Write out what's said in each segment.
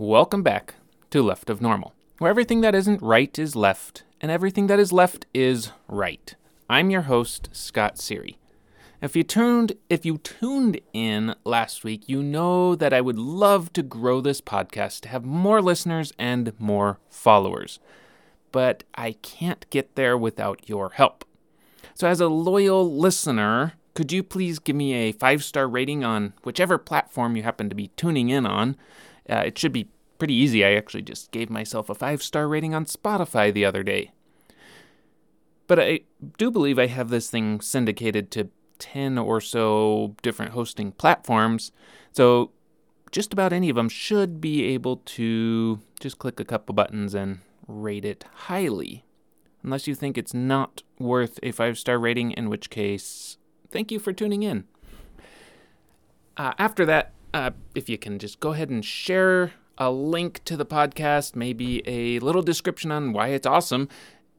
Welcome back to Left of Normal, where everything that isn't right is left, and everything that is left is right. I'm your host, Scott Seary. If you tuned if you tuned in last week, you know that I would love to grow this podcast to have more listeners and more followers. But I can't get there without your help. So as a loyal listener, could you please give me a five-star rating on whichever platform you happen to be tuning in on? Uh, it should be pretty easy. I actually just gave myself a five star rating on Spotify the other day. But I do believe I have this thing syndicated to 10 or so different hosting platforms. So just about any of them should be able to just click a couple buttons and rate it highly. Unless you think it's not worth a five star rating, in which case, thank you for tuning in. Uh, after that, uh, if you can just go ahead and share a link to the podcast, maybe a little description on why it's awesome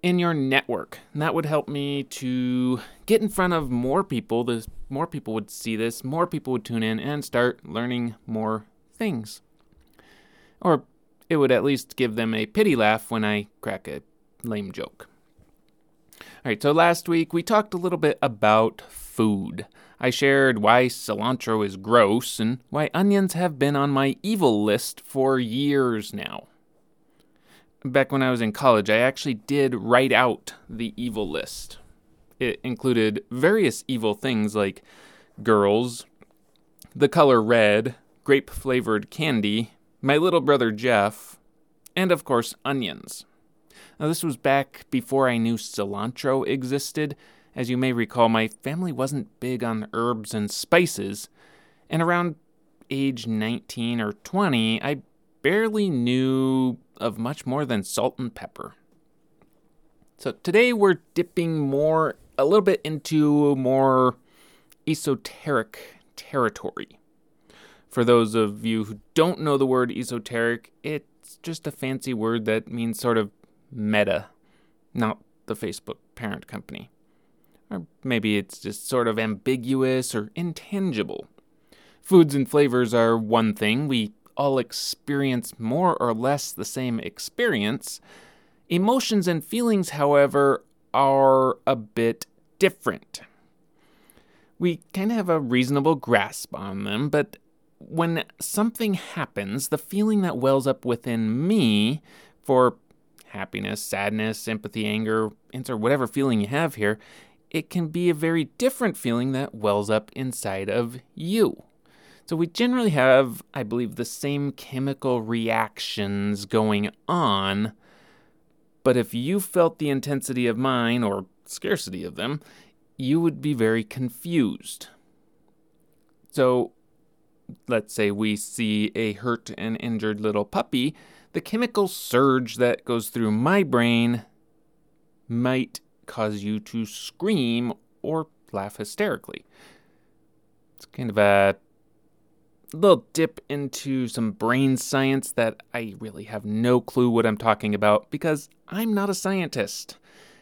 in your network. And that would help me to get in front of more people. The more people would see this, more people would tune in and start learning more things. Or it would at least give them a pity laugh when I crack a lame joke. All right, so last week we talked a little bit about food. I shared why cilantro is gross and why onions have been on my evil list for years now. Back when I was in college, I actually did write out the evil list. It included various evil things like girls, the color red, grape flavored candy, my little brother Jeff, and of course, onions. Now, this was back before I knew cilantro existed, as you may recall, my family wasn't big on herbs and spices, and around age 19 or 20, I barely knew of much more than salt and pepper. So today we're dipping more, a little bit into more esoteric territory. For those of you who don't know the word esoteric, it's just a fancy word that means sort of meta, not the Facebook parent company. Or maybe it's just sort of ambiguous or intangible. Foods and flavors are one thing. We all experience more or less the same experience. Emotions and feelings, however, are a bit different. We kind of have a reasonable grasp on them, but when something happens, the feeling that wells up within me for happiness, sadness, sympathy, anger, answer whatever feeling you have here it can be a very different feeling that wells up inside of you. So we generally have, I believe, the same chemical reactions going on. But if you felt the intensity of mine or scarcity of them, you would be very confused. So let's say we see a hurt and injured little puppy, the chemical surge that goes through my brain might cause you to scream or laugh hysterically. It's kind of a little dip into some brain science that I really have no clue what I'm talking about because I'm not a scientist.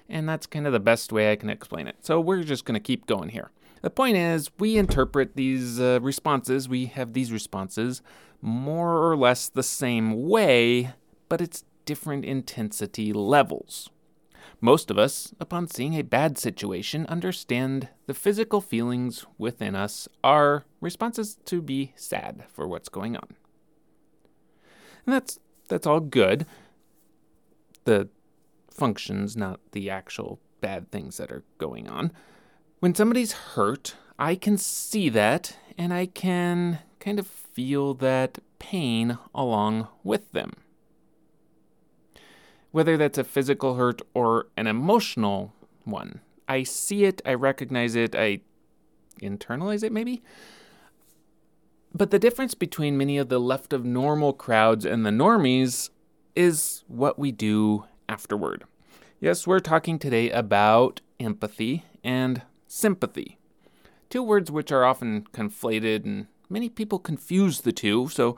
And that's kind of the best way I can explain it. So we're just going to keep going here. The point is, we interpret these uh, responses, we have these responses more or less the same way, but it's different intensity levels. Most of us, upon seeing a bad situation, understand the physical feelings within us are responses to be sad for what's going on. And that's that's all good. The functions, not the actual bad things that are going on. When somebody's hurt, I can see that and I can kind of feel that pain along with them whether that's a physical hurt or an emotional one. I see it, I recognize it, I internalize it maybe. But the difference between many of the left of normal crowds and the normies is what we do afterward. Yes, we're talking today about empathy and sympathy. Two words which are often conflated, and many people confuse the two. So,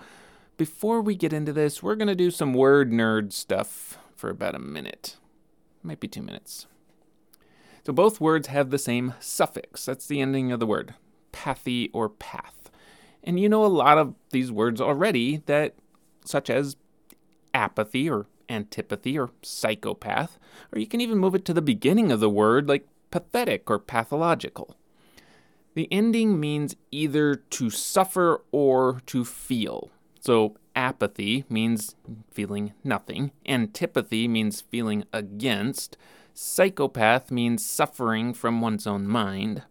before we get into this, we're going to do some word nerd stuff for about a minute. Might be two minutes. So both words have the same suffix. That's the ending of the word, pathy or path. And you know a lot of these words already that such as apathy or antipathy or psychopath, or you can even move it to the beginning of the word like pathetic or pathological. The ending means either to suffer or to feel. So, apathy means feeling nothing, antipathy means feeling against, psychopath means suffering from one's own mind.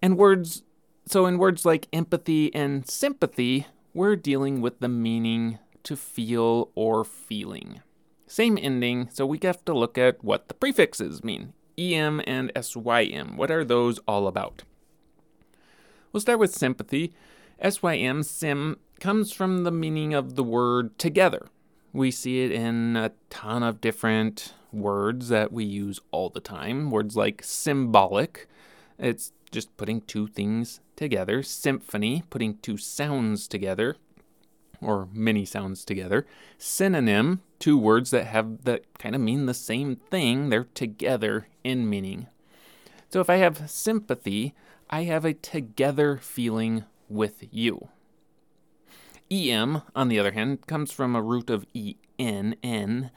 And words, so in words like empathy and sympathy, we're dealing with the meaning to feel or feeling. Same ending, so we have to look at what the prefixes mean. EM and SYM. What are those all about? We'll start with sympathy. SYM, sim, comes from the meaning of the word together. We see it in a ton of different words that we use all the time. Words like symbolic, it's just putting two things together. Symphony, putting two sounds together or many sounds together. Synonym, two words that have that kind of mean the same thing, they're together in meaning. So if I have sympathy, I have a together feeling with you. EM, on the other hand, comes from a root of EN, N,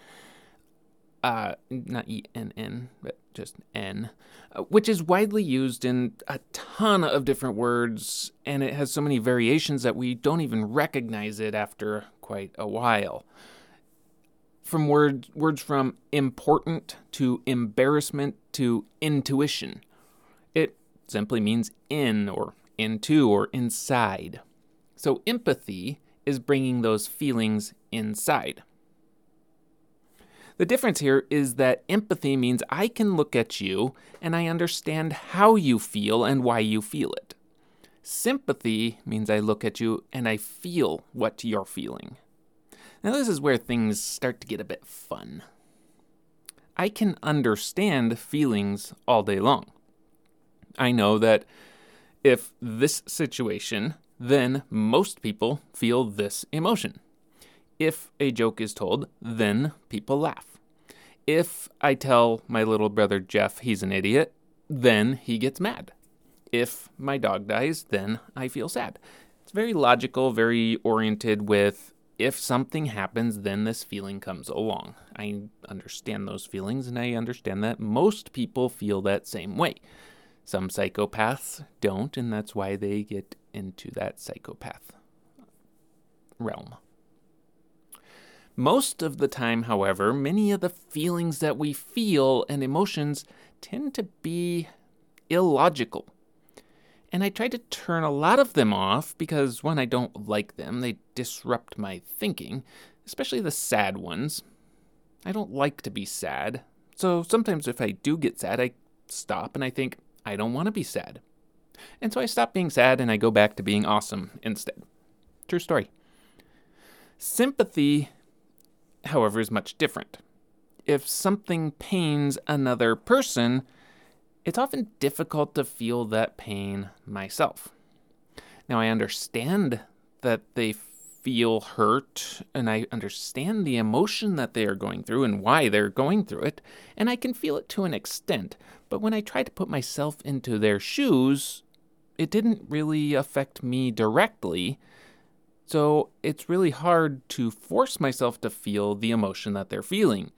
uh, not ENN, but just N, uh, which is widely used in a ton of different words, and it has so many variations that we don't even recognize it after quite a while. From words, words from important to embarrassment to intuition, it simply means in or into or inside. So empathy is bringing those feelings inside. The difference here is that empathy means I can look at you and I understand how you feel and why you feel it. Sympathy means I look at you and I feel what you're feeling. Now, this is where things start to get a bit fun. I can understand feelings all day long. I know that if this situation, then most people feel this emotion. If a joke is told, then people laugh. If I tell my little brother Jeff he's an idiot, then he gets mad. If my dog dies, then I feel sad. It's very logical, very oriented with if something happens, then this feeling comes along. I understand those feelings, and I understand that most people feel that same way. Some psychopaths don't, and that's why they get into that psychopath realm. Most of the time, however, many of the feelings that we feel and emotions tend to be illogical. And I try to turn a lot of them off because, when I don't like them. They disrupt my thinking, especially the sad ones. I don't like to be sad. So sometimes, if I do get sad, I stop and I think, I don't want to be sad. And so I stop being sad and I go back to being awesome instead. True story. Sympathy however, is much different. If something pains another person, it's often difficult to feel that pain myself. Now, I understand that they feel hurt and I understand the emotion that they are going through and why they're going through it, and I can feel it to an extent. But when I try to put myself into their shoes, it didn't really affect me directly so it's really hard to force myself to feel the emotion that they're feeling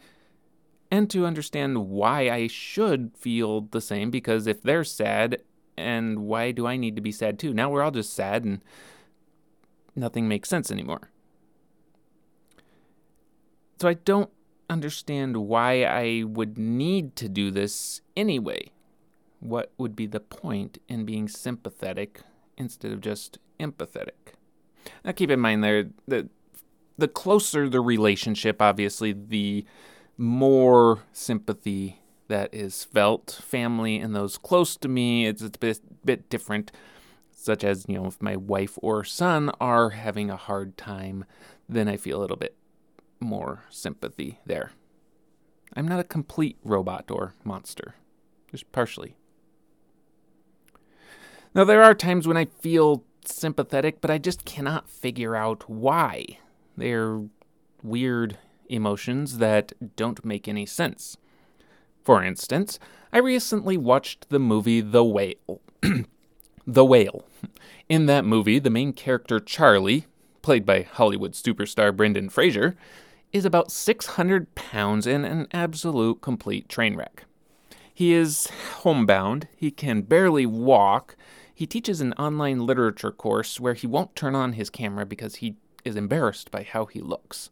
and to understand why I should feel the same because if they're sad, and why do I need to be sad too? Now we're all just sad and nothing makes sense anymore. So I don't understand why I would need to do this anyway. What would be the point in being sympathetic instead of just empathetic? Now, keep in mind there that the closer the relationship, obviously, the more sympathy that is felt. Family and those close to me, it's a bit, bit different. Such as, you know, if my wife or son are having a hard time, then I feel a little bit more sympathy there. I'm not a complete robot or monster, just partially. Now, there are times when I feel sympathetic, but I just cannot figure out why. They're weird emotions that don't make any sense. For instance, I recently watched the movie The Whale. the Whale. In that movie, the main character, Charlie, played by Hollywood superstar Brendan Fraser, is about 600 pounds and an absolute complete train wreck. He is homebound, he can barely walk. He teaches an online literature course where he won't turn on his camera because he is embarrassed by how he looks.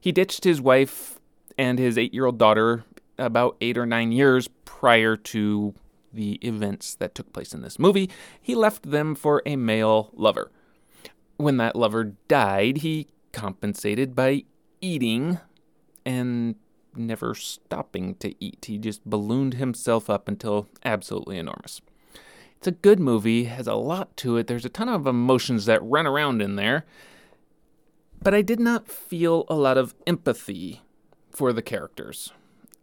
He ditched his wife and his eight year old daughter about eight or nine years prior to the events that took place in this movie. He left them for a male lover. When that lover died, he compensated by eating and never stopping to eat. He just ballooned himself up until absolutely enormous. It's a good movie, has a lot to it. There's a ton of emotions that run around in there. But I did not feel a lot of empathy for the characters.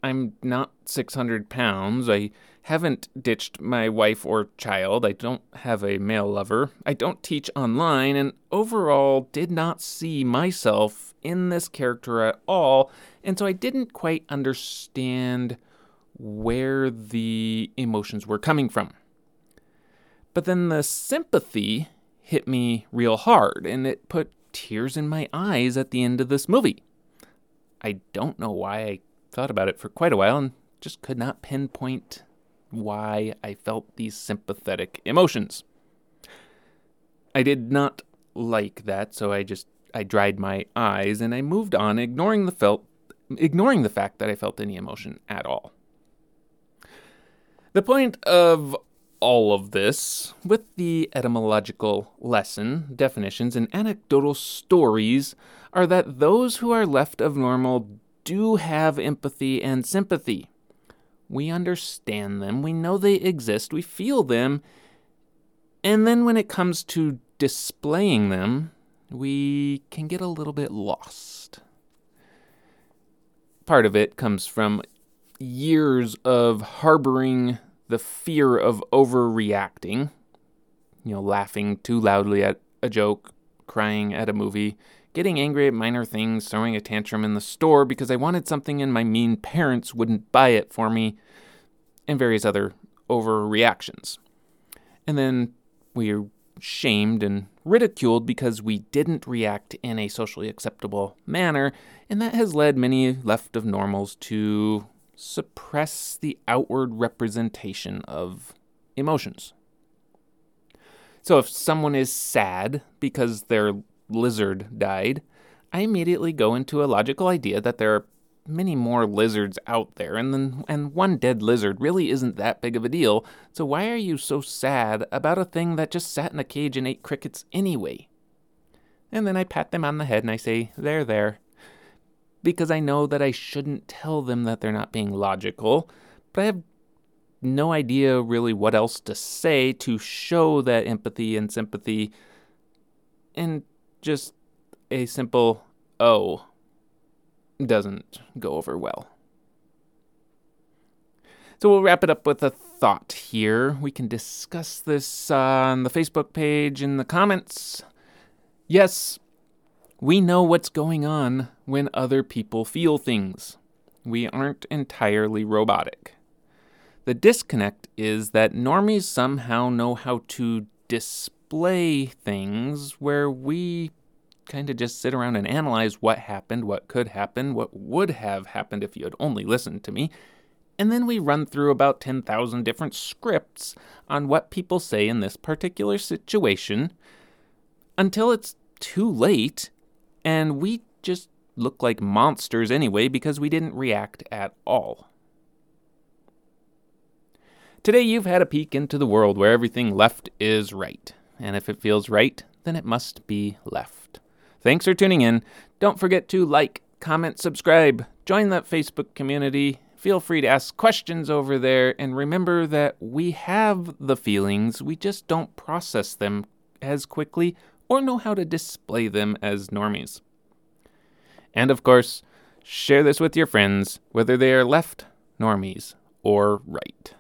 I'm not 600 pounds. I haven't ditched my wife or child. I don't have a male lover. I don't teach online, and overall did not see myself in this character at all. And so I didn't quite understand where the emotions were coming from. But then the sympathy hit me real hard, and it put tears in my eyes at the end of this movie. I don't know why I thought about it for quite a while and just could not pinpoint why I felt these sympathetic emotions. I did not like that, so I just I dried my eyes and I moved on, ignoring the felt ignoring the fact that I felt any emotion at all. The point of all of this, with the etymological lesson, definitions, and anecdotal stories, are that those who are left of normal do have empathy and sympathy. We understand them, we know they exist, we feel them, and then when it comes to displaying them, we can get a little bit lost. Part of it comes from years of harboring the fear of overreacting, you know, laughing too loudly at a joke, crying at a movie, getting angry at minor things, throwing a tantrum in the store because I wanted something and my mean parents wouldn't buy it for me, and various other overreactions. And then we are shamed and ridiculed because we didn't react in a socially acceptable manner, and that has led many left of normals to suppress the outward representation of emotions. So if someone is sad because their lizard died, I immediately go into a logical idea that there are many more lizards out there and then and one dead lizard really isn't that big of a deal. So why are you so sad about a thing that just sat in a cage and ate crickets anyway? And then I pat them on the head and I say, "There, there because I know that I shouldn't tell them that they're not being logical, but I have no idea really what else to say to show that empathy and sympathy and just a simple oh doesn't go over well. So we'll wrap it up with a thought here. We can discuss this on the Facebook page in the comments. Yes, we know what's going on when other people feel things. We aren't entirely robotic. The disconnect is that normies somehow know how to display things where we kind of just sit around and analyze what happened, what could happen, what would have happened if you had only listened to me. And then we run through about 10,000 different scripts on what people say in this particular situation until it's too late and we just look like monsters anyway because we didn't react at all. Today, you've had a peek into the world where everything left is right. And if it feels right, then it must be left. Thanks for tuning in. Don't forget to like, comment, subscribe, join that Facebook community. Feel free to ask questions over there. And remember that we have the feelings, we just don't process them as quickly or know how to display them as normies. And of course, share this with your friends, whether they are left normies or right.